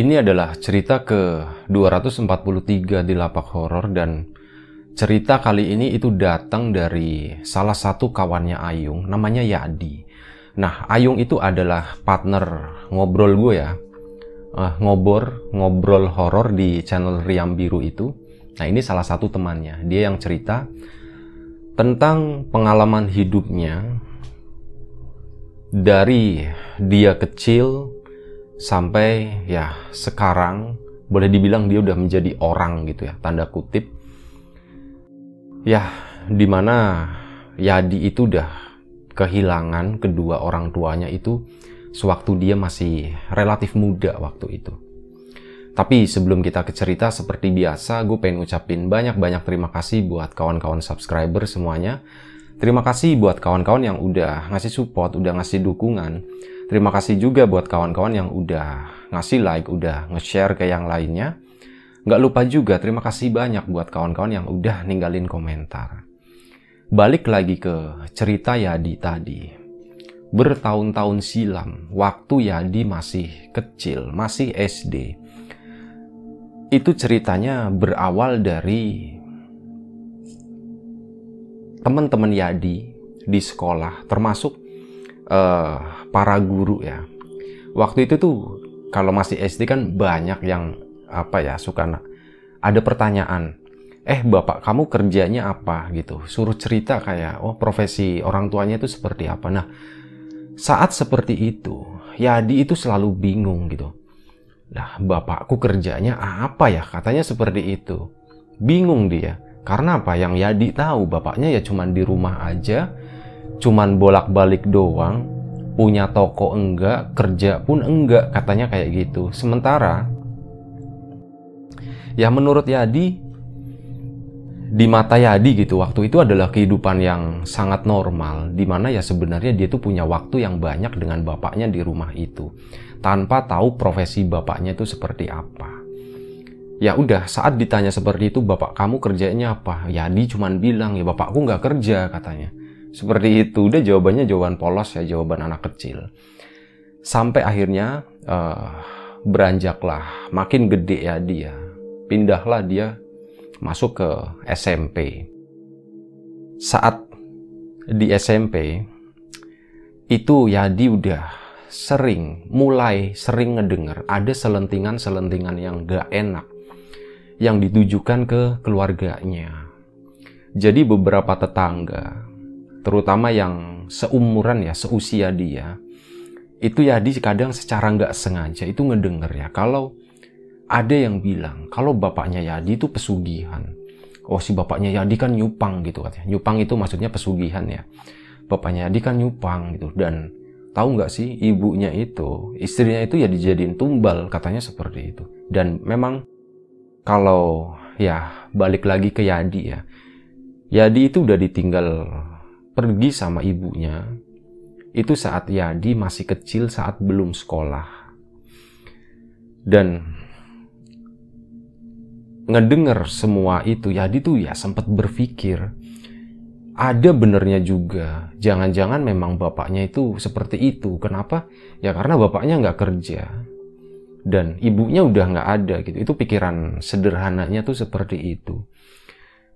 Ini adalah cerita ke 243 di lapak horor dan cerita kali ini itu datang dari salah satu kawannya Ayung namanya Yadi. Nah, Ayung itu adalah partner ngobrol gue ya. Uh, ngobor, ngobrol horor di channel Riam Biru itu. Nah, ini salah satu temannya. Dia yang cerita tentang pengalaman hidupnya dari dia kecil sampai ya sekarang boleh dibilang dia udah menjadi orang gitu ya tanda kutip. Ya di mana Yadi itu udah kehilangan kedua orang tuanya itu sewaktu dia masih relatif muda waktu itu. Tapi sebelum kita ke cerita seperti biasa gue pengen ucapin banyak-banyak terima kasih buat kawan-kawan subscriber semuanya. Terima kasih buat kawan-kawan yang udah ngasih support udah ngasih dukungan Terima kasih juga buat kawan-kawan yang udah ngasih like, udah nge-share ke yang lainnya. Nggak lupa juga terima kasih banyak buat kawan-kawan yang udah ninggalin komentar. Balik lagi ke cerita Yadi tadi. Bertahun-tahun silam, waktu Yadi masih kecil, masih SD. Itu ceritanya berawal dari teman-teman Yadi di sekolah, termasuk uh, para guru ya. Waktu itu tuh kalau masih SD kan banyak yang apa ya suka ada pertanyaan, eh bapak kamu kerjanya apa gitu, suruh cerita kayak oh profesi orang tuanya itu seperti apa. Nah saat seperti itu, Yadi itu selalu bingung gitu. Nah bapakku kerjanya apa ya katanya seperti itu, bingung dia. Karena apa? Yang Yadi tahu bapaknya ya cuman di rumah aja, cuman bolak-balik doang, punya toko enggak, kerja pun enggak, katanya kayak gitu. Sementara ya menurut Yadi di mata Yadi gitu waktu itu adalah kehidupan yang sangat normal di mana ya sebenarnya dia tuh punya waktu yang banyak dengan bapaknya di rumah itu tanpa tahu profesi bapaknya itu seperti apa. Ya udah saat ditanya seperti itu bapak kamu kerjanya apa? Yadi cuman bilang ya bapakku nggak kerja katanya. Seperti itu, udah jawabannya jawaban polos ya, jawaban anak kecil. Sampai akhirnya uh, beranjaklah, makin gede ya dia. Pindahlah dia masuk ke SMP. Saat di SMP, itu Yadi udah sering, mulai sering ngedenger ada selentingan-selentingan yang gak enak yang ditujukan ke keluarganya. Jadi beberapa tetangga terutama yang seumuran ya, seusia dia, itu ya di kadang secara nggak sengaja itu ngedenger ya kalau ada yang bilang kalau bapaknya Yadi itu pesugihan. Oh si bapaknya Yadi kan nyupang gitu katanya. Nyupang itu maksudnya pesugihan ya. Bapaknya Yadi kan nyupang gitu dan tahu nggak sih ibunya itu istrinya itu ya dijadiin tumbal katanya seperti itu. Dan memang kalau ya balik lagi ke Yadi ya. Yadi itu udah ditinggal pergi sama ibunya itu saat Yadi masih kecil saat belum sekolah. Dan ngedenger semua itu Yadi tuh ya sempat berpikir ada benernya juga. Jangan-jangan memang bapaknya itu seperti itu. Kenapa? Ya karena bapaknya nggak kerja. Dan ibunya udah nggak ada gitu. Itu pikiran sederhananya tuh seperti itu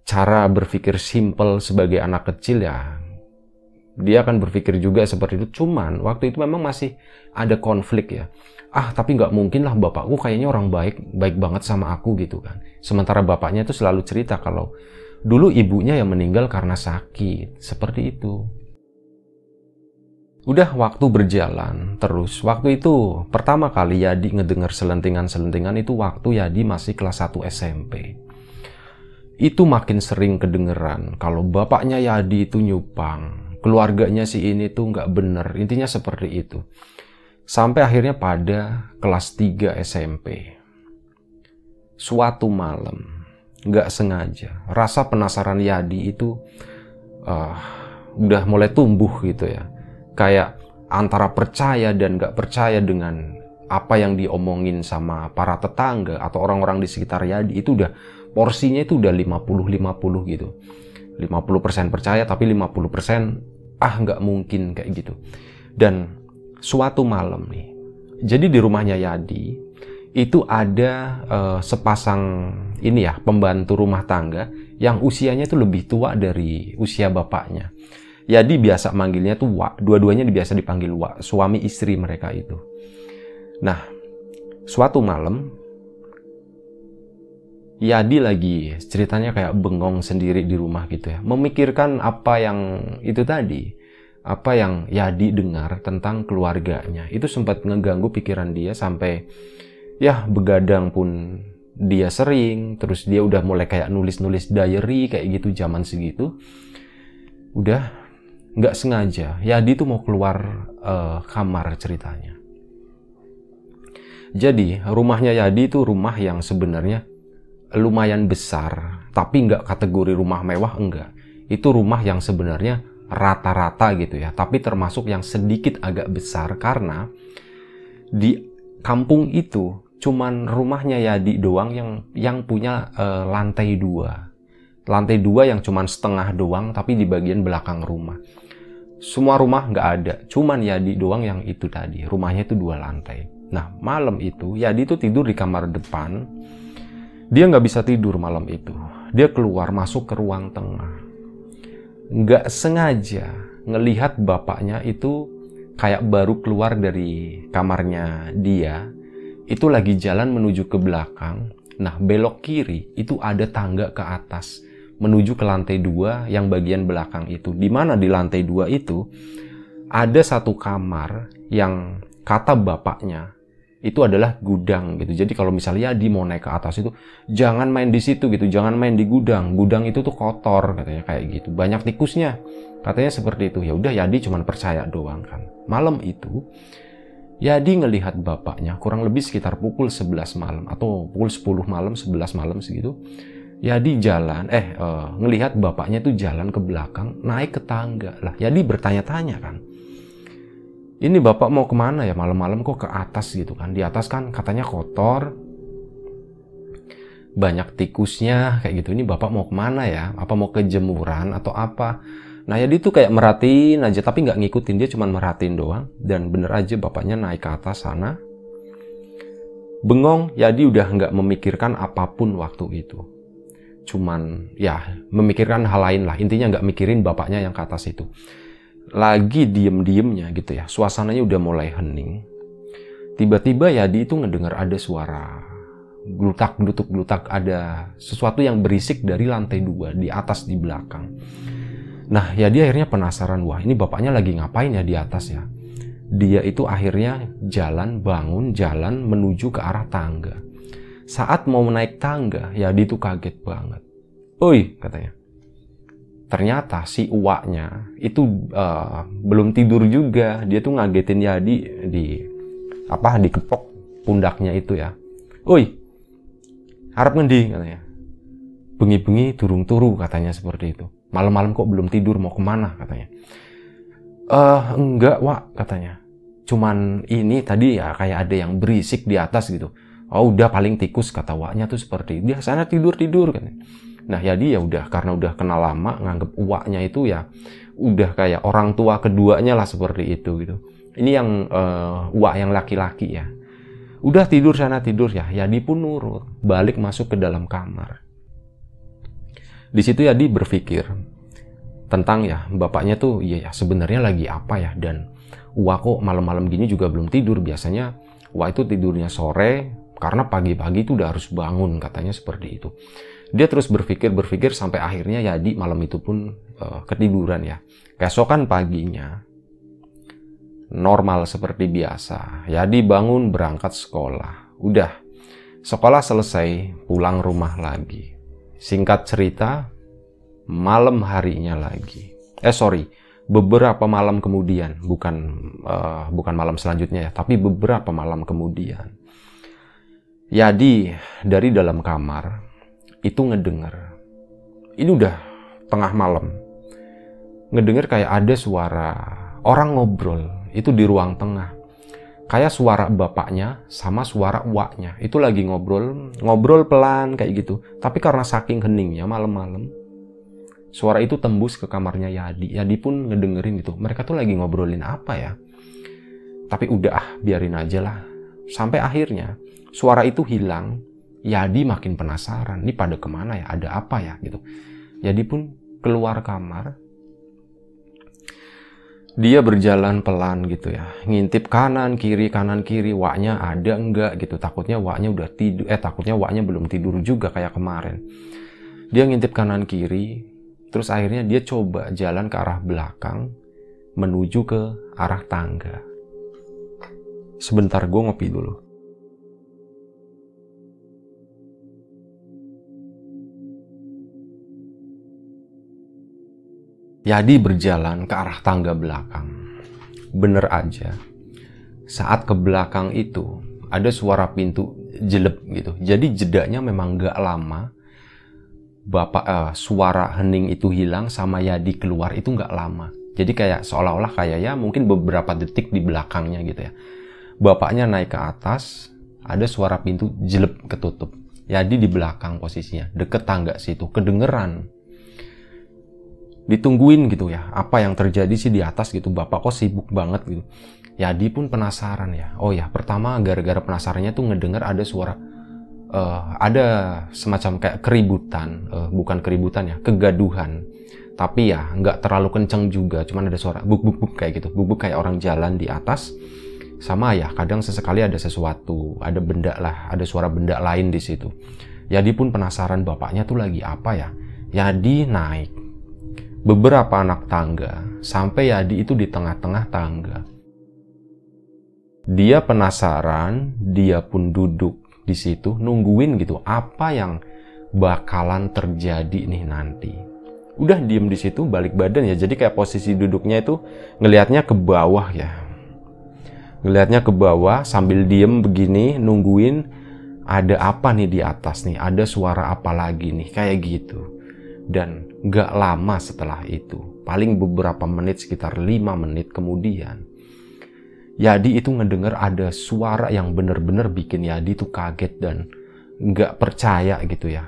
cara berpikir simple sebagai anak kecil ya dia akan berpikir juga seperti itu. Cuman waktu itu memang masih ada konflik ya. Ah tapi nggak mungkin lah bapakku kayaknya orang baik, baik banget sama aku gitu kan. Sementara bapaknya itu selalu cerita kalau dulu ibunya yang meninggal karena sakit. Seperti itu. Udah waktu berjalan terus. Waktu itu pertama kali Yadi ngedenger selentingan-selentingan itu waktu Yadi masih kelas 1 SMP. Itu makin sering kedengeran kalau bapaknya Yadi itu nyupang keluarganya si ini tuh nggak bener. Intinya seperti itu. Sampai akhirnya pada kelas 3 SMP. Suatu malam, nggak sengaja, rasa penasaran Yadi itu uh, udah mulai tumbuh gitu ya. Kayak antara percaya dan nggak percaya dengan apa yang diomongin sama para tetangga atau orang-orang di sekitar Yadi itu udah porsinya itu udah 50-50 gitu. 50% percaya tapi 50% ah nggak mungkin kayak gitu. Dan suatu malam nih. Jadi di rumahnya Yadi itu ada uh, sepasang ini ya pembantu rumah tangga yang usianya itu lebih tua dari usia bapaknya. Yadi biasa manggilnya tuh Wak, dua-duanya biasa dipanggil Wak, suami istri mereka itu. Nah, suatu malam Yadi lagi ceritanya kayak bengong sendiri di rumah gitu ya, memikirkan apa yang itu tadi apa yang Yadi dengar tentang keluarganya. Itu sempat ngeganggu pikiran dia sampai ya begadang pun dia sering terus dia udah mulai kayak nulis-nulis diary kayak gitu zaman segitu. Udah nggak sengaja Yadi tuh mau keluar uh, kamar ceritanya. Jadi rumahnya Yadi itu rumah yang sebenarnya lumayan besar tapi nggak kategori rumah mewah enggak itu rumah yang sebenarnya rata-rata gitu ya, tapi termasuk yang sedikit agak besar karena di kampung itu cuman rumahnya Yadi doang yang yang punya uh, lantai dua. Lantai dua yang cuman setengah doang tapi di bagian belakang rumah. Semua rumah nggak ada, cuman Yadi doang yang itu tadi. Rumahnya itu dua lantai. Nah malam itu Yadi itu tidur di kamar depan. Dia nggak bisa tidur malam itu. Dia keluar masuk ke ruang tengah. Nggak sengaja ngelihat bapaknya itu kayak baru keluar dari kamarnya dia itu lagi jalan menuju ke belakang. Nah belok kiri itu ada tangga ke atas menuju ke lantai dua yang bagian belakang itu. Di mana di lantai dua itu ada satu kamar yang kata bapaknya itu adalah gudang gitu. Jadi kalau misalnya di mau naik ke atas itu jangan main di situ gitu, jangan main di gudang. Gudang itu tuh kotor katanya kayak gitu. Banyak tikusnya. Katanya seperti itu. Ya udah Yadi cuma percaya doang kan. Malam itu Yadi ngelihat bapaknya kurang lebih sekitar pukul 11 malam atau pukul 10 malam, 11 malam segitu. Yadi jalan, eh uh, ngelihat bapaknya tuh jalan ke belakang, naik ke tangga. Lah Yadi bertanya-tanya kan ini bapak mau ke mana ya? Malam-malam kok ke atas gitu kan? Di atas kan katanya kotor. Banyak tikusnya kayak gitu. Ini bapak mau ke mana ya? Apa mau ke jemuran atau apa? Nah jadi itu kayak merhatiin aja tapi nggak ngikutin. Dia cuma merhatiin doang. Dan bener aja bapaknya naik ke atas sana. Bengong. Jadi udah nggak memikirkan apa pun waktu itu. Cuman ya memikirkan hal lain lah. Intinya nggak mikirin bapaknya yang ke atas itu lagi diem-diemnya gitu ya, suasananya udah mulai hening. Tiba-tiba ya di itu ngedengar ada suara glutak glutuk glutak ada sesuatu yang berisik dari lantai dua di atas di belakang. Nah ya dia akhirnya penasaran wah ini bapaknya lagi ngapain ya di atas ya. Dia itu akhirnya jalan bangun jalan menuju ke arah tangga. Saat mau naik tangga ya dia itu kaget banget. Oi katanya ternyata si uaknya itu uh, belum tidur juga. Dia tuh ngagetin Yadi di apa di kepok pundaknya itu ya. Oi harap ngendi katanya. Bengi-bengi turung turu katanya seperti itu. Malam-malam kok belum tidur mau ke mana? katanya. Eh enggak wak katanya. Cuman ini tadi ya kayak ada yang berisik di atas gitu. Oh udah paling tikus kata waknya tuh seperti dia sana tidur tidur katanya Nah ya udah karena udah kenal lama nganggep uaknya itu ya udah kayak orang tua keduanya lah seperti itu gitu. Ini yang uh, uak yang laki-laki ya. Udah tidur sana tidur ya. Yadi pun nurut, balik masuk ke dalam kamar. Di situ Yadi berpikir tentang ya bapaknya tuh iya ya sebenarnya lagi apa ya dan Uwa kok malam-malam gini juga belum tidur biasanya Uwa itu tidurnya sore karena pagi-pagi itu udah harus bangun katanya seperti itu dia terus berpikir berpikir sampai akhirnya Yadi malam itu pun uh, ketiduran ya. Keesokan paginya normal seperti biasa. Yadi bangun berangkat sekolah. Udah sekolah selesai pulang rumah lagi. Singkat cerita malam harinya lagi. Eh sorry beberapa malam kemudian, bukan uh, bukan malam selanjutnya ya, tapi beberapa malam kemudian, Yadi dari dalam kamar itu ngedenger. Ini udah tengah malam. Ngedenger kayak ada suara orang ngobrol itu di ruang tengah. Kayak suara bapaknya sama suara uaknya. Itu lagi ngobrol, ngobrol pelan kayak gitu. Tapi karena saking heningnya malam-malam, Suara itu tembus ke kamarnya Yadi. Yadi pun ngedengerin gitu. Mereka tuh lagi ngobrolin apa ya? Tapi udah ah, biarin aja lah. Sampai akhirnya suara itu hilang. Yadi makin penasaran. Ini pada ke mana ya? Ada apa ya? Gitu. Yadi pun keluar kamar. Dia berjalan pelan gitu ya. Ngintip kanan, kiri, kanan, kiri. Waknya ada enggak gitu. Takutnya waknya udah tidur. Eh takutnya waknya belum tidur juga kayak kemarin. Dia ngintip kanan, kiri Terus akhirnya dia coba jalan ke arah belakang menuju ke arah tangga. Sebentar gue ngopi dulu. Yadi berjalan ke arah tangga belakang. Bener aja, saat ke belakang itu ada suara pintu jelek gitu. Jadi jedanya memang gak lama bapak uh, suara hening itu hilang sama Yadi keluar itu nggak lama. Jadi kayak seolah-olah kayak ya mungkin beberapa detik di belakangnya gitu ya. Bapaknya naik ke atas, ada suara pintu jelek ketutup. Yadi di belakang posisinya, deket tangga situ, kedengeran. Ditungguin gitu ya, apa yang terjadi sih di atas gitu. Bapak kok sibuk banget gitu. Yadi pun penasaran ya. Oh ya, pertama gara-gara penasarannya tuh ngedenger ada suara uh, ada semacam kayak keributan, uh, bukan keributan ya, kegaduhan. Tapi ya nggak terlalu kenceng juga, cuman ada suara buk buk buk kayak gitu, buk buk kayak orang jalan di atas. Sama ya, kadang sesekali ada sesuatu, ada benda lah, ada suara benda lain di situ. Yadi pun penasaran bapaknya tuh lagi apa ya. Yadi naik beberapa anak tangga sampai Yadi itu di tengah-tengah tangga. Dia penasaran, dia pun duduk di situ nungguin gitu apa yang bakalan terjadi nih nanti. Udah diem di situ balik badan ya. Jadi kayak posisi duduknya itu ngelihatnya ke bawah ya. Ngelihatnya ke bawah sambil diem begini nungguin ada apa nih di atas nih, ada suara apa lagi nih kayak gitu. Dan gak lama setelah itu, paling beberapa menit sekitar 5 menit kemudian, Yadi itu ngedenger ada suara yang bener-bener bikin Yadi itu kaget dan nggak percaya gitu ya.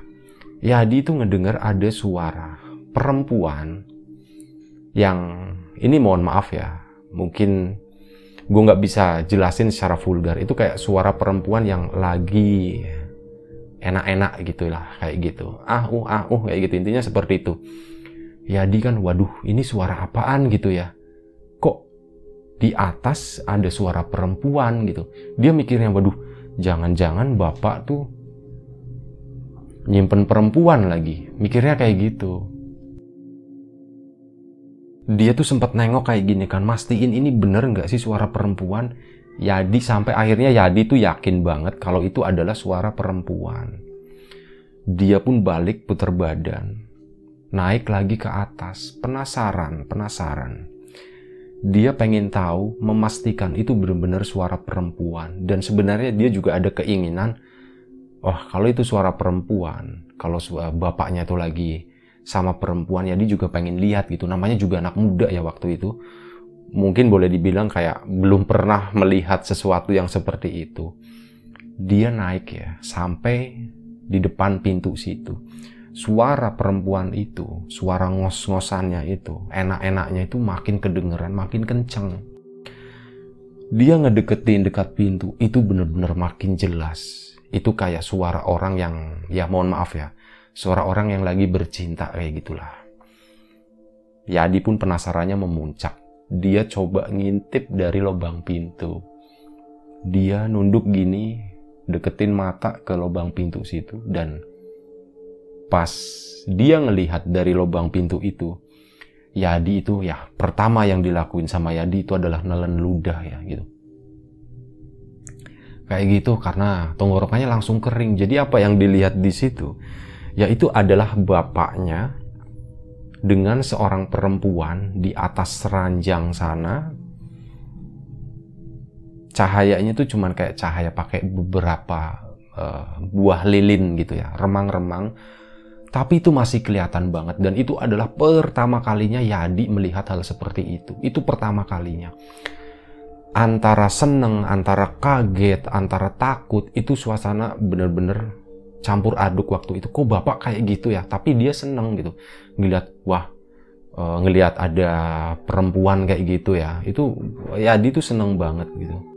Yadi itu ngedenger ada suara perempuan yang ini mohon maaf ya, mungkin gue nggak bisa jelasin secara vulgar. Itu kayak suara perempuan yang lagi enak-enak gitu lah, kayak gitu. Ah uh ah uh kayak gitu intinya seperti itu. Yadi kan, waduh ini suara apaan gitu ya di atas ada suara perempuan gitu. Dia mikirnya, waduh, jangan-jangan bapak tuh nyimpen perempuan lagi. Mikirnya kayak gitu. Dia tuh sempat nengok kayak gini kan, mastiin ini bener nggak sih suara perempuan? Yadi sampai akhirnya Yadi tuh yakin banget kalau itu adalah suara perempuan. Dia pun balik putar badan, naik lagi ke atas, penasaran, penasaran dia pengen tahu, memastikan itu benar-benar suara perempuan. Dan sebenarnya dia juga ada keinginan, oh kalau itu suara perempuan, kalau bapaknya itu lagi sama perempuan, ya dia juga pengen lihat gitu. Namanya juga anak muda ya waktu itu. Mungkin boleh dibilang kayak belum pernah melihat sesuatu yang seperti itu. Dia naik ya, sampai di depan pintu situ suara perempuan itu, suara ngos-ngosannya itu, enak-enaknya itu makin kedengeran, makin kenceng. Dia ngedeketin dekat pintu, itu bener-bener makin jelas. Itu kayak suara orang yang, ya mohon maaf ya, suara orang yang lagi bercinta kayak gitulah. Yadi pun penasarannya memuncak. Dia coba ngintip dari lubang pintu. Dia nunduk gini, deketin mata ke lubang pintu situ, dan pas dia ngelihat dari lubang pintu itu, Yadi itu ya pertama yang dilakuin sama Yadi itu adalah nelen ludah ya gitu. Kayak gitu karena tenggorokannya langsung kering. Jadi apa yang dilihat di situ? Ya itu adalah bapaknya dengan seorang perempuan di atas ranjang sana cahayanya itu cuman kayak cahaya pakai beberapa uh, buah lilin gitu ya remang-remang tapi itu masih kelihatan banget. Dan itu adalah pertama kalinya Yadi melihat hal seperti itu. Itu pertama kalinya. Antara seneng antara kaget antara takut itu suasana bener-bener campur aduk waktu itu. Kok bapak kayak gitu ya? Tapi dia seneng gitu. Ngeliat wah uh, ngelihat ada perempuan kayak gitu ya. Itu Yadi tuh seneng banget gitu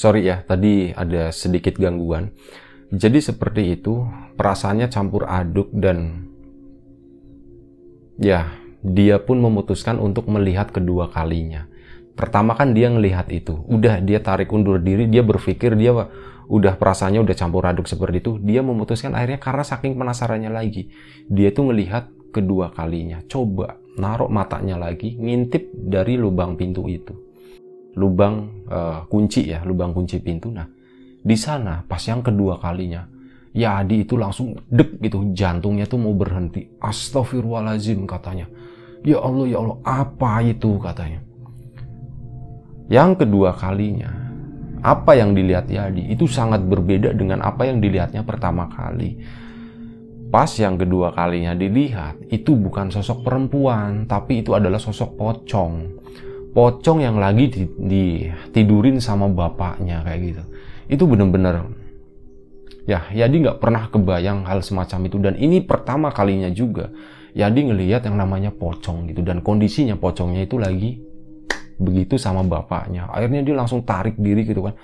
sorry ya tadi ada sedikit gangguan. Jadi seperti itu perasaannya campur aduk dan ya dia pun memutuskan untuk melihat kedua kalinya. Pertama kan dia ngelihat itu udah dia tarik undur diri dia berpikir dia udah perasaannya udah campur aduk seperti itu dia memutuskan akhirnya karena saking penasarannya lagi dia tuh ngelihat kedua kalinya. Coba naruh matanya lagi ngintip dari lubang pintu itu lubang uh, kunci ya, lubang kunci pintu. Nah, di sana pas yang kedua kalinya, ya Adi itu langsung dek gitu, jantungnya tuh mau berhenti. Astagfirullahalazim katanya. Ya Allah, ya Allah, apa itu katanya. Yang kedua kalinya, apa yang dilihat Yadi itu sangat berbeda dengan apa yang dilihatnya pertama kali. Pas yang kedua kalinya dilihat, itu bukan sosok perempuan, tapi itu adalah sosok pocong pocong yang lagi ditidurin sama bapaknya kayak gitu itu bener-bener ya Yadi nggak pernah kebayang hal semacam itu dan ini pertama kalinya juga Yadi ngelihat yang namanya pocong gitu dan kondisinya pocongnya itu lagi begitu sama bapaknya akhirnya dia langsung tarik diri gitu kan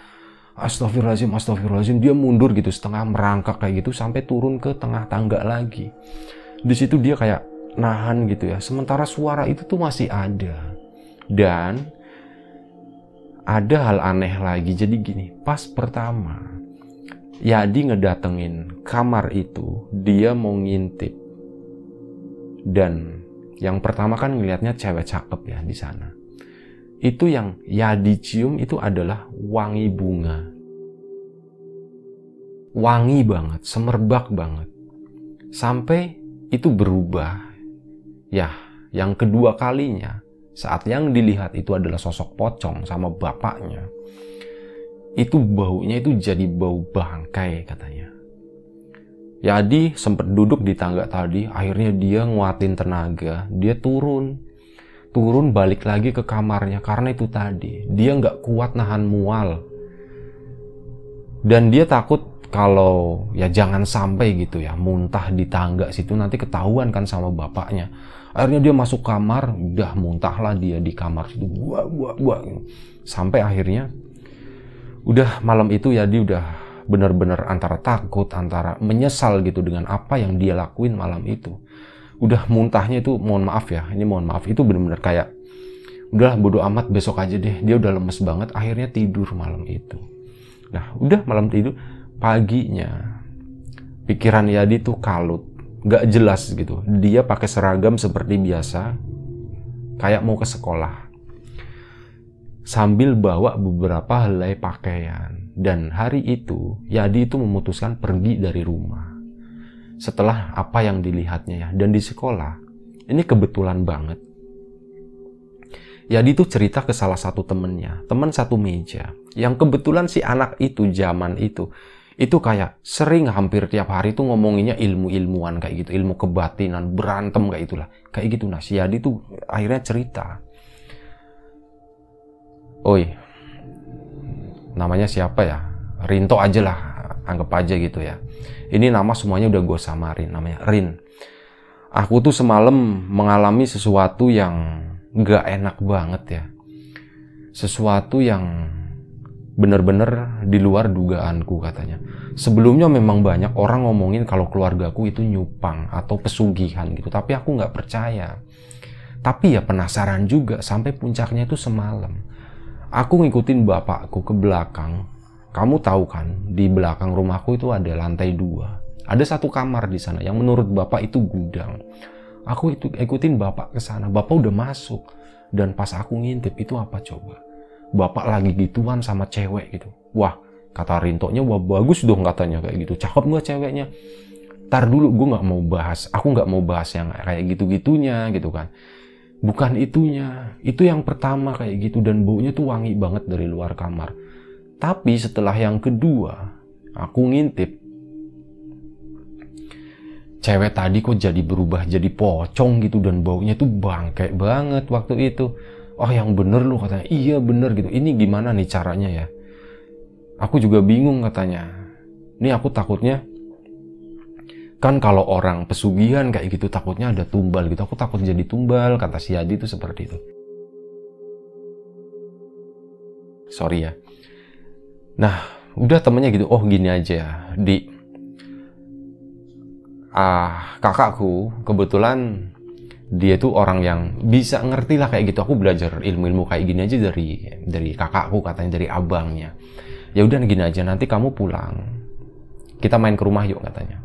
Astagfirullahaladzim, astagfirullahaladzim. Dia mundur gitu setengah merangkak kayak gitu sampai turun ke tengah tangga lagi. Di situ dia kayak nahan gitu ya. Sementara suara itu tuh masih ada. Dan ada hal aneh lagi. Jadi gini, pas pertama Yadi ngedatengin kamar itu, dia mau ngintip. Dan yang pertama kan ngelihatnya cewek cakep ya di sana. Itu yang Yadi cium itu adalah wangi bunga. Wangi banget, semerbak banget. Sampai itu berubah. Ya, yang kedua kalinya saat yang dilihat itu adalah sosok pocong sama bapaknya, itu baunya itu jadi bau bangkai katanya. Yadi sempat duduk di tangga tadi, akhirnya dia nguatin tenaga, dia turun. Turun balik lagi ke kamarnya karena itu tadi. Dia nggak kuat nahan mual. Dan dia takut kalau ya jangan sampai gitu ya muntah di tangga situ nanti ketahuan kan sama bapaknya akhirnya dia masuk kamar udah muntahlah dia di kamar situ gua gua gua sampai akhirnya udah malam itu ya dia udah benar-benar antara takut antara menyesal gitu dengan apa yang dia lakuin malam itu. Udah muntahnya itu mohon maaf ya ini mohon maaf itu benar-benar kayak udahlah bodo amat besok aja deh. Dia udah lemes banget akhirnya tidur malam itu. Nah udah malam tidur paginya pikiran Yadi tuh kalut nggak jelas gitu. Dia pakai seragam seperti biasa, kayak mau ke sekolah. Sambil bawa beberapa helai pakaian. Dan hari itu, Yadi itu memutuskan pergi dari rumah. Setelah apa yang dilihatnya ya. Dan di sekolah, ini kebetulan banget. Yadi tuh cerita ke salah satu temennya, teman satu meja, yang kebetulan si anak itu zaman itu itu kayak sering hampir tiap hari tuh ngomonginnya ilmu-ilmuan kayak gitu, ilmu kebatinan, berantem kayak itulah. Kayak gitu nah, si Yadi tuh akhirnya cerita. Oi, namanya siapa ya? Rinto aja lah, anggap aja gitu ya. Ini nama semuanya udah gue samarin, namanya Rin. Aku tuh semalam mengalami sesuatu yang gak enak banget ya. Sesuatu yang bener-bener di luar dugaanku katanya. Sebelumnya memang banyak orang ngomongin kalau keluargaku itu nyupang atau pesugihan gitu, tapi aku nggak percaya. Tapi ya penasaran juga sampai puncaknya itu semalam. Aku ngikutin bapakku ke belakang. Kamu tahu kan, di belakang rumahku itu ada lantai dua. Ada satu kamar di sana yang menurut bapak itu gudang. Aku itu ikutin bapak ke sana. Bapak udah masuk. Dan pas aku ngintip itu apa coba? Bapak lagi gituan sama cewek gitu. Wah, kata Rintonya, wah bagus dong katanya kayak gitu. Cakep nggak ceweknya? Tar dulu, gue nggak mau bahas. Aku nggak mau bahas yang kayak gitu-gitunya gitu kan. Bukan itunya. Itu yang pertama kayak gitu. Dan baunya tuh wangi banget dari luar kamar. Tapi setelah yang kedua, aku ngintip. Cewek tadi kok jadi berubah jadi pocong gitu. Dan baunya tuh bangke banget waktu itu oh yang bener lu katanya. Iya bener gitu. Ini gimana nih caranya ya? Aku juga bingung katanya. Ini aku takutnya kan kalau orang pesugihan kayak gitu takutnya ada tumbal gitu. Aku takut jadi tumbal kata si Adi itu seperti itu. Sorry ya. Nah udah temennya gitu oh gini aja di. Ah kakakku kebetulan dia tuh orang yang bisa ngerti lah kayak gitu. Aku belajar ilmu-ilmu kayak gini aja dari dari kakakku katanya dari abangnya. Ya udah gini aja nanti kamu pulang. Kita main ke rumah yuk katanya.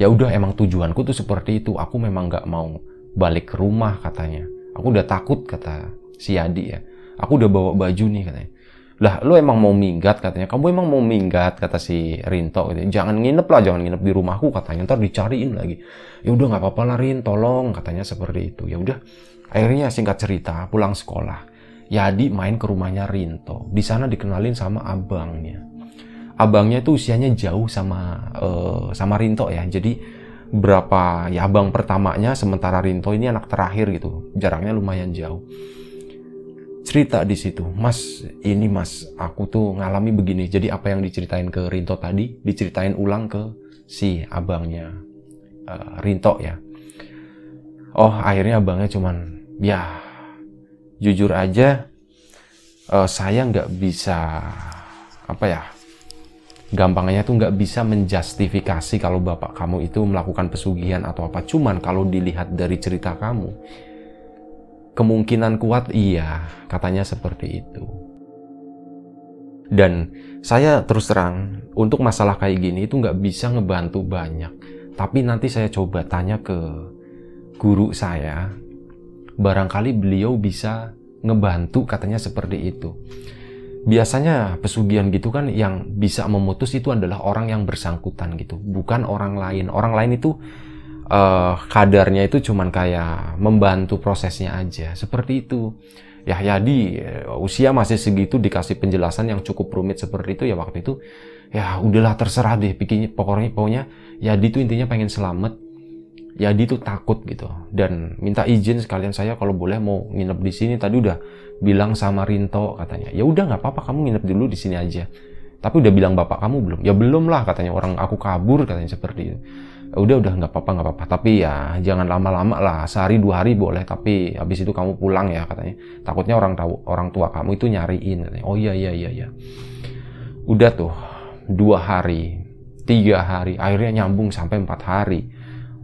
Ya udah emang tujuanku tuh seperti itu. Aku memang nggak mau balik ke rumah katanya. Aku udah takut kata si Adi ya. Aku udah bawa baju nih katanya lah lu emang mau minggat katanya. Kamu emang mau minggat kata si Rinto gitu. jangan nginep lah jangan nginep di rumahku katanya. Ntar dicariin lagi. Ya udah nggak apa-apa lah Rin tolong katanya seperti itu. Ya udah akhirnya singkat cerita pulang sekolah. Yadi main ke rumahnya Rinto. Di sana dikenalin sama abangnya. Abangnya itu usianya jauh sama uh, sama Rinto ya. Jadi berapa ya abang pertamanya sementara Rinto ini anak terakhir gitu. Jaraknya lumayan jauh cerita di situ, Mas, ini Mas, aku tuh ngalami begini. Jadi apa yang diceritain ke Rinto tadi, diceritain ulang ke si abangnya uh, Rinto ya. Oh, akhirnya abangnya cuman, ya, jujur aja, uh, saya nggak bisa, apa ya, gampangnya tuh nggak bisa menjustifikasi kalau bapak kamu itu melakukan pesugihan atau apa. Cuman kalau dilihat dari cerita kamu, Kemungkinan kuat iya, katanya seperti itu. Dan saya terus terang, untuk masalah kayak gini itu nggak bisa ngebantu banyak. Tapi nanti saya coba tanya ke guru saya, barangkali beliau bisa ngebantu katanya seperti itu. Biasanya pesugihan gitu kan yang bisa memutus itu adalah orang yang bersangkutan gitu, bukan orang lain. Orang lain itu uh, kadarnya itu cuman kayak membantu prosesnya aja. Seperti itu. Ya Yadi usia masih segitu dikasih penjelasan yang cukup rumit seperti itu ya waktu itu ya udahlah terserah deh. Pikirnya pokoknya pokoknya Yadi itu intinya pengen selamat. Yadi itu takut gitu. Dan minta izin sekalian saya kalau boleh mau nginep di sini. Tadi udah bilang sama Rinto katanya. Ya udah nggak apa-apa kamu nginep dulu di sini aja. Tapi udah bilang bapak kamu belum? Ya belum lah katanya. Orang aku kabur katanya seperti itu udah udah nggak apa-apa nggak apa-apa. Tapi ya jangan lama-lama lah. Sehari dua hari boleh tapi habis itu kamu pulang ya katanya. Takutnya orang tahu orang tua kamu itu nyariin katanya. Oh iya iya iya iya. Udah tuh dua hari tiga hari akhirnya nyambung sampai empat hari.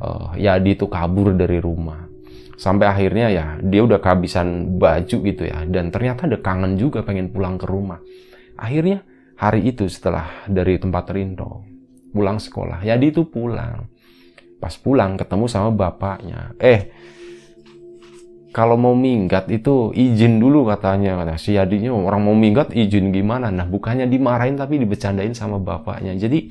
Uh, ya dia tuh kabur dari rumah. Sampai akhirnya ya dia udah kehabisan baju gitu ya. Dan ternyata ada kangen juga pengen pulang ke rumah. Akhirnya hari itu setelah dari tempat Rinto pulang sekolah. Ya dia itu pulang pas pulang ketemu sama bapaknya. Eh kalau mau minggat itu izin dulu katanya kata si adiknya. Orang mau minggat izin gimana? Nah bukannya dimarahin tapi dibecandain sama bapaknya. Jadi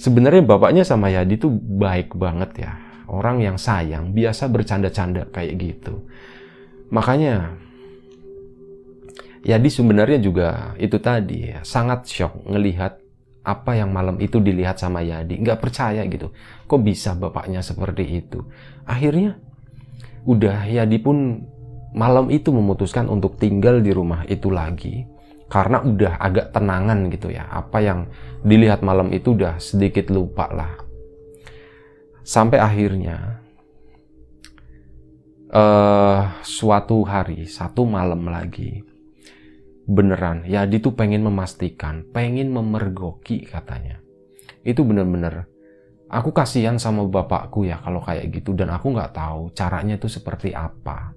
sebenarnya bapaknya sama Yadi tuh baik banget ya. Orang yang sayang biasa bercanda-canda kayak gitu. Makanya Yadi sebenarnya juga itu tadi ya, sangat shock ngelihat apa yang malam itu dilihat sama Yadi. Nggak percaya gitu. Kok bisa bapaknya seperti itu? Akhirnya udah Yadi pun malam itu memutuskan untuk tinggal di rumah itu lagi. Karena udah agak tenangan gitu ya. Apa yang dilihat malam itu udah sedikit lupa lah. Sampai akhirnya uh, suatu hari, satu malam lagi, beneran. Yadi tuh pengen memastikan pengen memergoki katanya. Itu bener-bener aku kasihan sama bapakku ya kalau kayak gitu dan aku nggak tahu caranya itu seperti apa.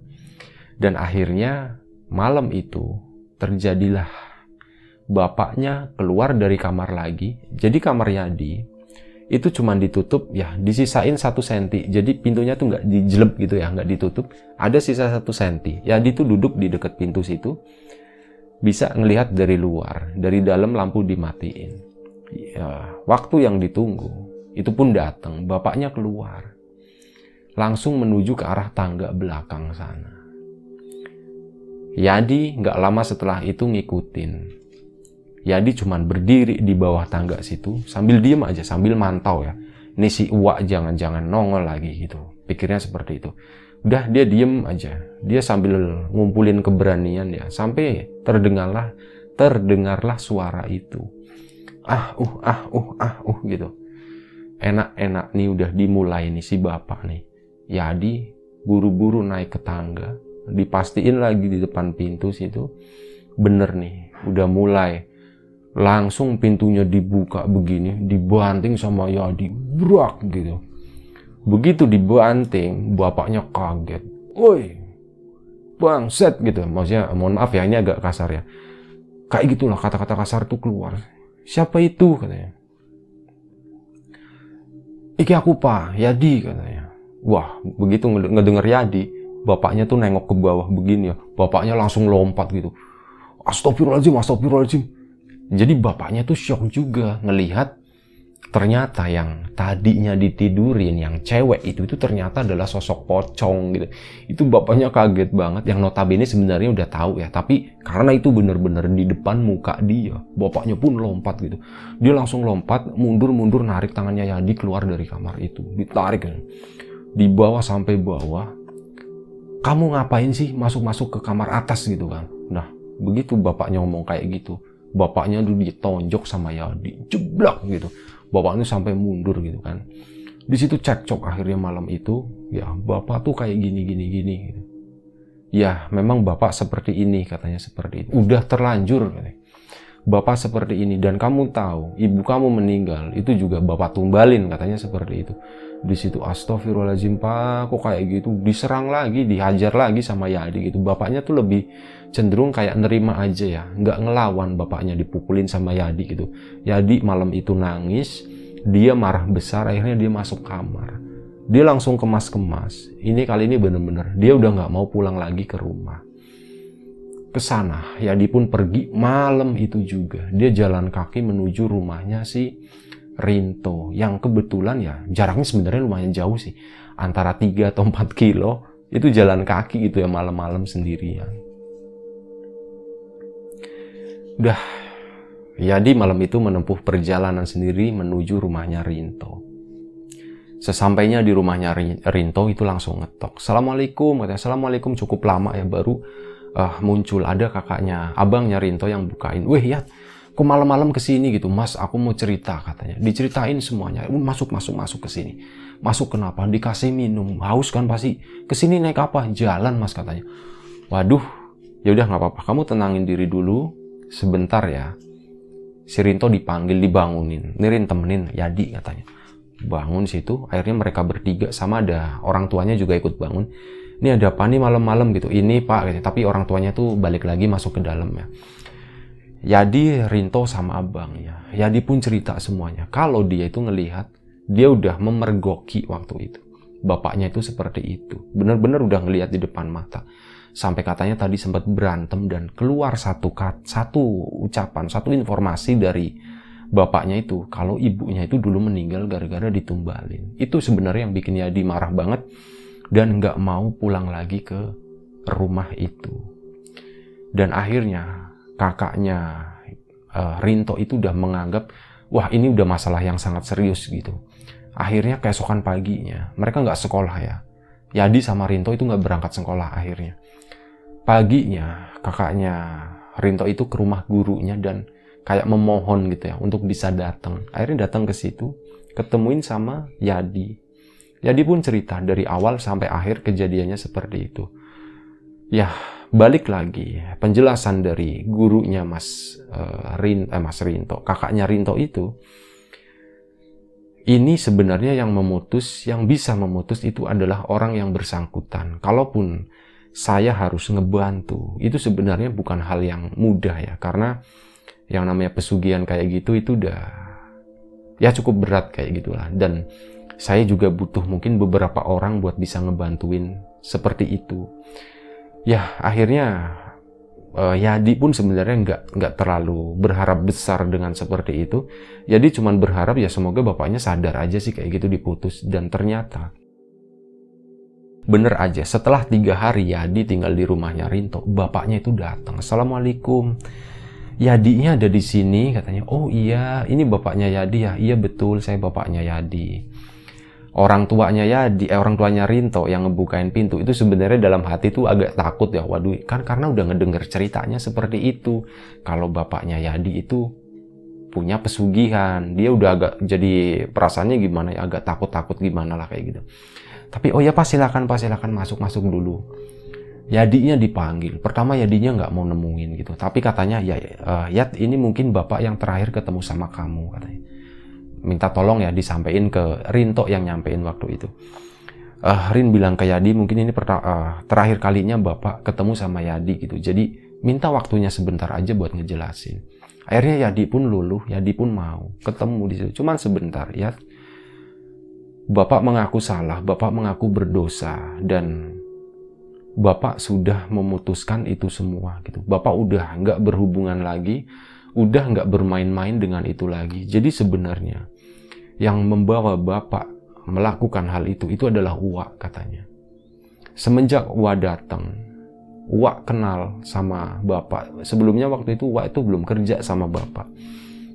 Dan akhirnya malam itu terjadilah bapaknya keluar dari kamar lagi. Jadi kamar Yadi itu cuma ditutup ya disisain satu senti. Jadi pintunya tuh nggak dijelep gitu ya nggak ditutup. Ada sisa satu senti. Ya dia tuh duduk di dekat pintu situ bisa ngelihat dari luar dari dalam lampu dimatiin ya waktu yang ditunggu itu pun datang bapaknya keluar langsung menuju ke arah tangga belakang sana Yadi nggak lama setelah itu ngikutin Yadi cuma berdiri di bawah tangga situ sambil diem aja, sambil mantau ya. Ini si Uwa jangan-jangan nongol lagi gitu. Pikirnya seperti itu. Udah dia diem aja. Dia sambil ngumpulin keberanian ya. Sampai terdengarlah terdengarlah suara itu. Ah, uh, ah, uh, ah, uh gitu. Enak-enak nih udah dimulai nih si bapak nih. Yadi buru-buru naik ke tangga. Dipastiin lagi di depan pintu situ. Bener nih, udah mulai langsung pintunya dibuka begini dibanting sama Yadi brak gitu begitu dibanting bapaknya kaget. Woi bangset gitu. Maksudnya mohon maaf ya ini agak kasar ya. Kayak gitulah kata-kata kasar tuh keluar. Siapa itu? Katanya. Iki aku pak Yadi katanya. Wah begitu ngedenger Yadi bapaknya tuh nengok ke bawah begini ya. Bapaknya langsung lompat gitu. Astagfirullahaladzim astagfirullahaladzim. Jadi bapaknya tuh shock juga ngelihat ternyata yang tadinya ditidurin yang cewek itu itu ternyata adalah sosok pocong gitu. Itu bapaknya kaget banget yang notabene sebenarnya udah tahu ya, tapi karena itu bener-bener di depan muka dia, bapaknya pun lompat gitu. Dia langsung lompat, mundur-mundur narik tangannya Yadi keluar dari kamar itu, ditarik gitu. Di bawah sampai bawah. Kamu ngapain sih masuk-masuk ke kamar atas gitu kan? Nah, begitu bapaknya ngomong kayak gitu bapaknya dulu ditonjok sama Yadi jeblak gitu bapaknya sampai mundur gitu kan di situ cekcok akhirnya malam itu ya bapak tuh kayak gini gini gini gitu. ya memang bapak seperti ini katanya seperti itu udah terlanjur katanya. Bapak seperti ini dan kamu tahu ibu kamu meninggal itu juga bapak tumbalin katanya seperti itu. Di situ astagfirullahaladzim pak kok kayak gitu? Diserang lagi dihajar lagi sama Yadi gitu. Bapaknya tuh lebih cenderung kayak nerima aja ya nggak ngelawan bapaknya dipukulin sama Yadi gitu. Yadi malam itu nangis dia marah besar akhirnya dia masuk kamar. Dia langsung kemas-kemas. Ini kali ini bener-bener dia udah nggak mau pulang lagi ke rumah ke sana. Yadi pun pergi malam itu juga. Dia jalan kaki menuju rumahnya si Rinto yang kebetulan ya jaraknya sebenarnya lumayan jauh sih. Antara 3 atau 4 kilo itu jalan kaki gitu ya malam-malam sendirian. Udah Yadi malam itu menempuh perjalanan sendiri menuju rumahnya Rinto. Sesampainya di rumahnya Rinto itu langsung ngetok. Assalamualaikum Assalamualaikum cukup lama ya baru uh, muncul ada kakaknya. Abangnya Rinto yang bukain. Weh ya kok malam-malam ke sini gitu? Mas aku mau cerita katanya. Diceritain semuanya. Masuk masuk masuk ke sini. Masuk kenapa? Dikasih minum. Haus kan pasti. Ke sini naik apa? Jalan mas katanya. Waduh ya udah nggak apa-apa. Kamu tenangin diri dulu. Sebentar ya. Si Rinto dipanggil dibangunin. Nirin temenin Yadi katanya. Bangun situ. Akhirnya mereka bertiga sama ada orang tuanya juga ikut bangun ini ada apa nih malam-malam gitu ini pak tapi orang tuanya tuh balik lagi masuk ke dalam ya Yadi Rinto sama abangnya. Yadi pun cerita semuanya. Kalau dia itu ngelihat, dia udah memergoki waktu itu. Bapaknya itu seperti itu. Benar-benar udah ngelihat di depan mata. Sampai katanya tadi sempat berantem dan keluar satu kat, satu ucapan, satu informasi dari bapaknya itu. Kalau ibunya itu dulu meninggal gara-gara ditumbalin. Itu sebenarnya yang bikin Yadi marah banget dan nggak mau pulang lagi ke rumah itu. Dan akhirnya kakaknya uh, Rinto itu udah menganggap wah ini udah masalah yang sangat serius gitu. Akhirnya keesokan paginya mereka nggak sekolah ya. Yadi sama Rinto itu nggak berangkat sekolah akhirnya. Paginya kakaknya Rinto itu ke rumah gurunya dan kayak memohon gitu ya untuk bisa datang. Akhirnya datang ke situ, ketemuin sama Yadi. Yadi pun cerita dari awal sampai akhir kejadiannya seperti itu. ya balik lagi penjelasan dari gurunya Mas uh, Rin eh, Mas Rinto, kakaknya Rinto itu ini sebenarnya yang memutus, yang bisa memutus itu adalah orang yang bersangkutan. Kalaupun saya harus ngebantu, itu sebenarnya bukan hal yang mudah ya, karena yang namanya pesugihan kayak gitu itu udah ya cukup berat kayak gitulah. Dan saya juga butuh mungkin beberapa orang buat bisa ngebantuin seperti itu. Ya akhirnya uh, Yadi pun sebenarnya nggak nggak terlalu berharap besar dengan seperti itu. Yadi cuma berharap ya semoga bapaknya sadar aja sih kayak gitu diputus. Dan ternyata bener aja setelah tiga hari Yadi tinggal di rumahnya Rinto bapaknya itu datang. Assalamualaikum. Yadinya ada di sini katanya oh iya ini bapaknya Yadi ya. Iya betul saya bapaknya Yadi orang tuanya ya di eh, orang tuanya Rinto yang ngebukain pintu. Itu sebenarnya dalam hati tuh agak takut ya waduh kan karena udah ngedenger ceritanya seperti itu. Kalau bapaknya Yadi itu punya pesugihan. Dia udah agak jadi perasaannya gimana ya agak takut-takut gimana lah kayak gitu. Tapi oh ya pak silakan pak silakan masuk masuk dulu. Yadinya dipanggil. Pertama Yadinya nggak mau nemuin gitu. Tapi katanya ya uh, Yad ini mungkin bapak yang terakhir ketemu sama kamu katanya minta tolong ya disampaikan ke Rinto yang nyampein waktu itu. Uh, Rin bilang ke Yadi mungkin ini uh, terakhir kalinya bapak ketemu sama Yadi gitu. Jadi minta waktunya sebentar aja buat ngejelasin. Akhirnya Yadi pun luluh, Yadi pun mau ketemu di situ. Cuman sebentar ya. Bapak mengaku salah, bapak mengaku berdosa dan bapak sudah memutuskan itu semua gitu. Bapak udah nggak berhubungan lagi udah nggak bermain-main dengan itu lagi. Jadi sebenarnya yang membawa Bapak melakukan hal itu, itu adalah Uwa katanya. Semenjak Uwa datang, Uwa kenal sama Bapak. Sebelumnya waktu itu Uwa itu belum kerja sama Bapak.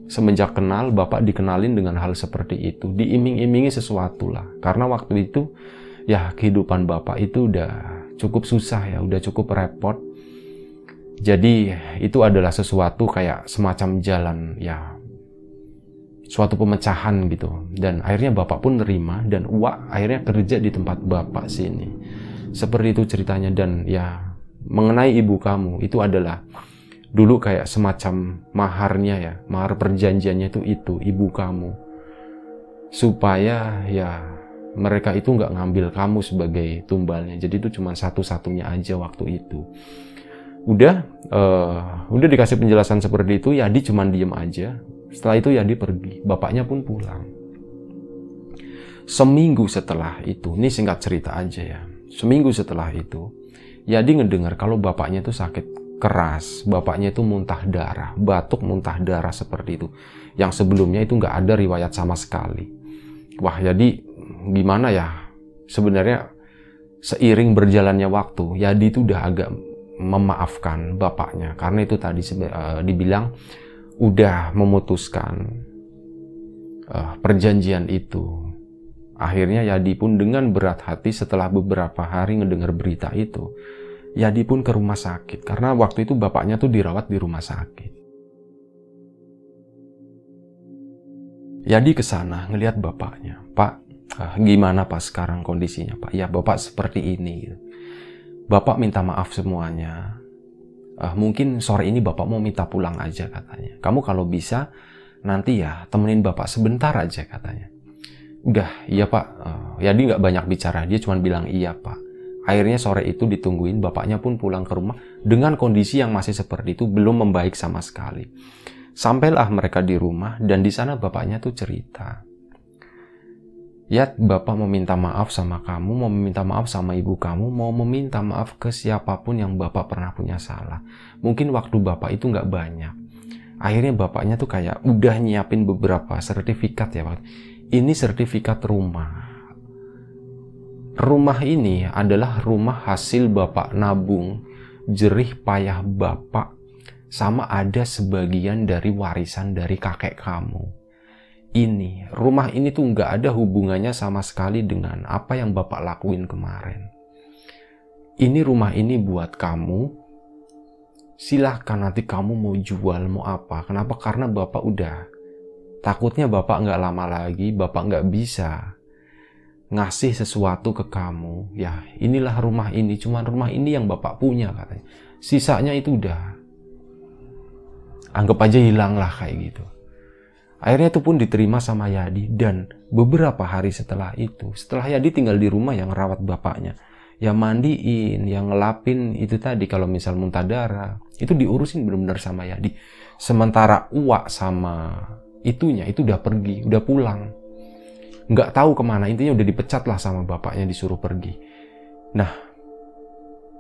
Semenjak kenal, Bapak dikenalin dengan hal seperti itu. Diiming-imingi sesuatu lah. Karena waktu itu, ya kehidupan Bapak itu udah cukup susah ya, udah cukup repot jadi itu adalah sesuatu kayak semacam jalan ya suatu pemecahan gitu. Dan akhirnya bapak pun nerima dan uak akhirnya kerja di tempat bapak sini seperti itu ceritanya dan ya mengenai ibu kamu itu adalah dulu kayak semacam maharnya ya mahar perjanjiannya itu itu ibu kamu. Supaya ya mereka itu nggak ngambil kamu sebagai tumbalnya. Jadi itu cuma satu-satunya aja waktu itu. Udah uh, udah dikasih penjelasan seperti itu Yadi cuma diem aja setelah itu Yadi pergi. Bapaknya pun pulang. Seminggu setelah itu ini singkat cerita aja ya. Seminggu setelah itu Yadi ngedengar kalau bapaknya itu sakit keras. Bapaknya itu muntah darah batuk muntah darah seperti itu. Yang sebelumnya itu nggak ada riwayat sama sekali. Wah jadi gimana ya? Sebenarnya seiring berjalannya waktu Yadi itu udah agak memaafkan bapaknya. Karena itu tadi uh, dibilang udah memutuskan uh, perjanjian itu. Akhirnya Yadi pun dengan berat hati setelah beberapa hari ngedengar berita itu, Yadi pun ke rumah sakit karena waktu itu bapaknya tuh dirawat di rumah sakit. Yadi ke sana ngelihat bapaknya, Pak, uh, gimana pak sekarang kondisinya Pak? Ya bapak seperti ini. Bapak minta maaf semuanya. Uh, mungkin sore ini Bapak mau minta pulang aja katanya. Kamu kalau bisa nanti ya temenin Bapak sebentar aja katanya. Udah, iya Pak. Uh, ya dia nggak banyak bicara, dia cuma bilang iya Pak. Akhirnya sore itu ditungguin, bapaknya pun pulang ke rumah dengan kondisi yang masih seperti itu, belum membaik sama sekali. Sampailah mereka di rumah dan di sana bapaknya tuh cerita ya bapak mau minta maaf sama kamu, mau meminta maaf sama ibu kamu, mau meminta maaf ke siapa pun yang bapak pernah punya salah. Mungkin waktu bapak itu nggak banyak. Akhirnya bapaknya tuh kayak udah nyiapin beberapa sertifikat ya pak. Ini sertifikat rumah. Rumah ini adalah rumah hasil bapak nabung, jerih payah bapak, sama ada sebagian dari warisan dari kakek kamu ini, rumah ini tuh nggak ada hubungannya sama sekali dengan apa yang Bapak lakuin kemarin. Ini rumah ini buat kamu. Silahkan nanti kamu mau jual, mau apa. Kenapa? Karena Bapak udah. Takutnya Bapak nggak lama lagi, Bapak nggak bisa ngasih sesuatu ke kamu. Ya, inilah rumah ini, cuman rumah ini yang Bapak punya katanya. Sisanya itu udah anggap aja hilang lah kayak gitu. Akhirnya itu pun diterima sama Yadi dan beberapa hari setelah itu, setelah Yadi tinggal di rumah yang rawat bapaknya, yang mandiin, yang ngelapin itu tadi kalau misal muntah darah, itu diurusin benar-benar sama Yadi. Sementara Uwa sama itunya itu udah pergi, udah pulang. Nggak tahu ke mana intinya udah dipecat lah sama bapaknya disuruh pergi. Nah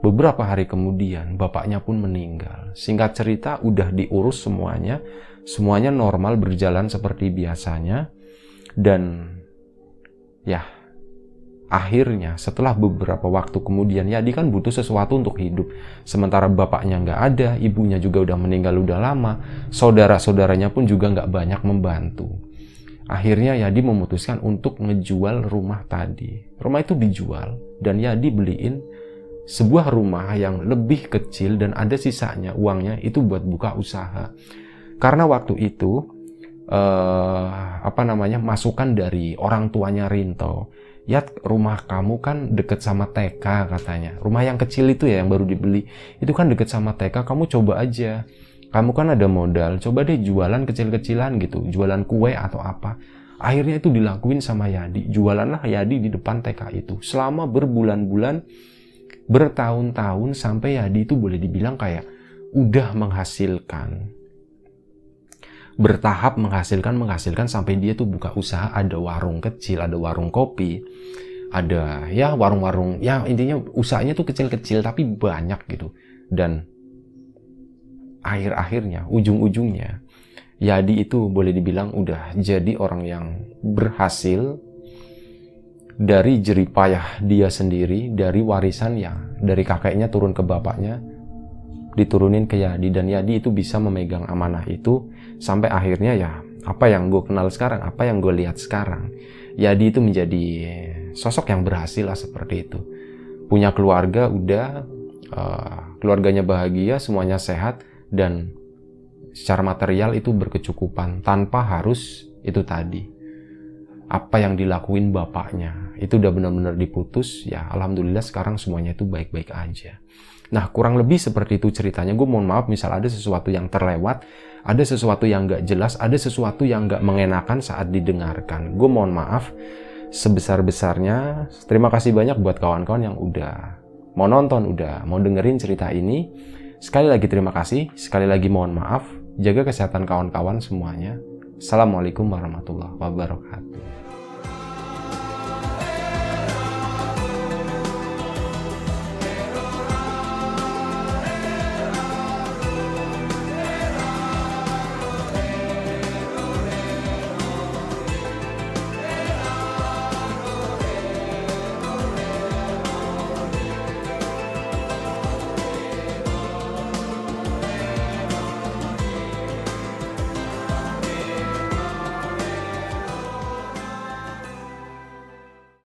beberapa hari kemudian bapaknya pun meninggal. Singkat cerita udah diurus semuanya semuanya normal berjalan seperti biasanya dan ya akhirnya setelah beberapa waktu kemudian Yadi kan butuh sesuatu untuk hidup sementara bapaknya nggak ada ibunya juga udah meninggal udah lama saudara-saudaranya pun juga nggak banyak membantu Akhirnya Yadi memutuskan untuk ngejual rumah tadi. Rumah itu dijual dan Yadi beliin sebuah rumah yang lebih kecil dan ada sisanya uangnya itu buat buka usaha. Karena waktu itu eh, apa namanya masukan dari orang tuanya Rinto, ya rumah kamu kan deket sama TK katanya. Rumah yang kecil itu ya yang baru dibeli itu kan deket sama TK, kamu coba aja kamu kan ada modal, coba deh jualan kecil-kecilan gitu, jualan kue atau apa. Akhirnya itu dilakuin sama Yadi, jualanlah Yadi di depan TK itu. Selama berbulan-bulan, bertahun-tahun sampai Yadi itu boleh dibilang kayak udah menghasilkan. Bertahap menghasilkan, menghasilkan sampai dia tuh buka usaha, ada warung kecil, ada warung kopi, ada ya warung-warung, ya intinya usahanya tuh kecil-kecil tapi banyak gitu. Dan akhir-akhirnya, ujung-ujungnya, Yadi itu boleh dibilang udah jadi orang yang berhasil dari jeripayah dia sendiri, dari warisan yang dari kakeknya turun ke bapaknya, diturunin ke Yadi dan Yadi itu bisa memegang amanah itu sampai akhirnya ya apa yang gue kenal sekarang, apa yang gue lihat sekarang, Yadi itu menjadi sosok yang berhasil lah seperti itu. Punya keluarga udah, uh, keluarganya bahagia, semuanya sehat, dan secara material itu berkecukupan tanpa harus itu tadi apa yang dilakuin bapaknya. Itu udah benar-benar diputus ya alhamdulillah sekarang semuanya itu baik-baik aja. Nah kurang lebih seperti itu ceritanya. Gue mohon maaf misal ada sesuatu yang terlewat ada sesuatu yang gak jelas ada sesuatu yang gak mengenakan saat didengarkan. Gue mohon maaf sebesar-besarnya. Terima kasih banyak buat kawan-kawan yang udah mau nonton udah mau dengerin cerita ini. Sekali lagi terima kasih, sekali lagi mohon maaf, jaga kesehatan kawan-kawan semuanya. Assalamualaikum warahmatullahi wabarakatuh.